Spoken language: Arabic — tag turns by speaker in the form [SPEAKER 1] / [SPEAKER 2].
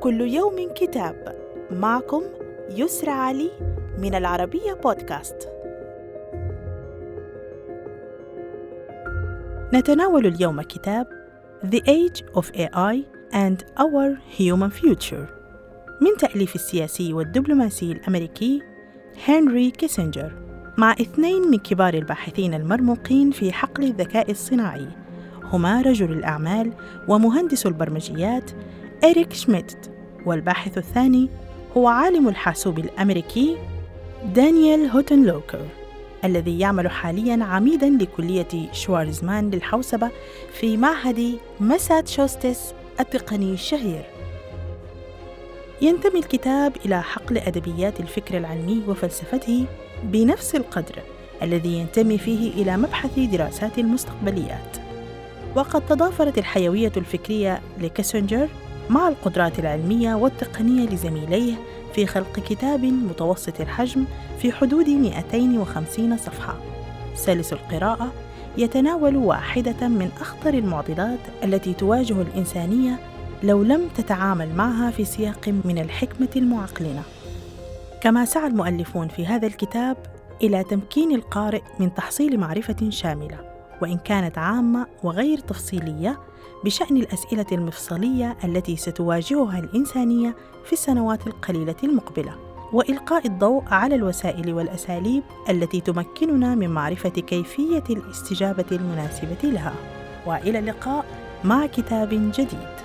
[SPEAKER 1] كل يوم كتاب. معكم يسرى علي من العربية بودكاست. نتناول اليوم كتاب The Age of AI and Our Human Future من تأليف السياسي والدبلوماسي الأمريكي هنري كيسنجر مع اثنين من كبار الباحثين المرموقين في حقل الذكاء الصناعي هما رجل الأعمال ومهندس البرمجيات إريك شميدت والباحث الثاني هو عالم الحاسوب الأمريكي دانيال هوتنلوكر الذي يعمل حاليا عميدا لكلية شوارزمان للحوسبة في معهد ماساتشوستس التقني الشهير. ينتمي الكتاب إلى حقل أدبيات الفكر العلمي وفلسفته بنفس القدر الذي ينتمي فيه إلى مبحث دراسات المستقبليات. وقد تضافرت الحيوية الفكرية لكيسنجر مع القدرات العلمية والتقنية لزميليه في خلق كتاب متوسط الحجم في حدود 250 صفحة. سلس القراءة يتناول واحدة من أخطر المعضلات التي تواجه الإنسانية لو لم تتعامل معها في سياق من الحكمة المعقلنة كما سعى المؤلفون في هذا الكتاب إلى تمكين القارئ من تحصيل معرفة شاملة. وإن كانت عامة وغير تفصيلية بشأن الأسئلة المفصلية التي ستواجهها الإنسانية في السنوات القليلة المقبلة وإلقاء الضوء على الوسائل والأساليب التي تمكننا من معرفة كيفية الاستجابة المناسبة لها. وإلى اللقاء مع كتاب جديد.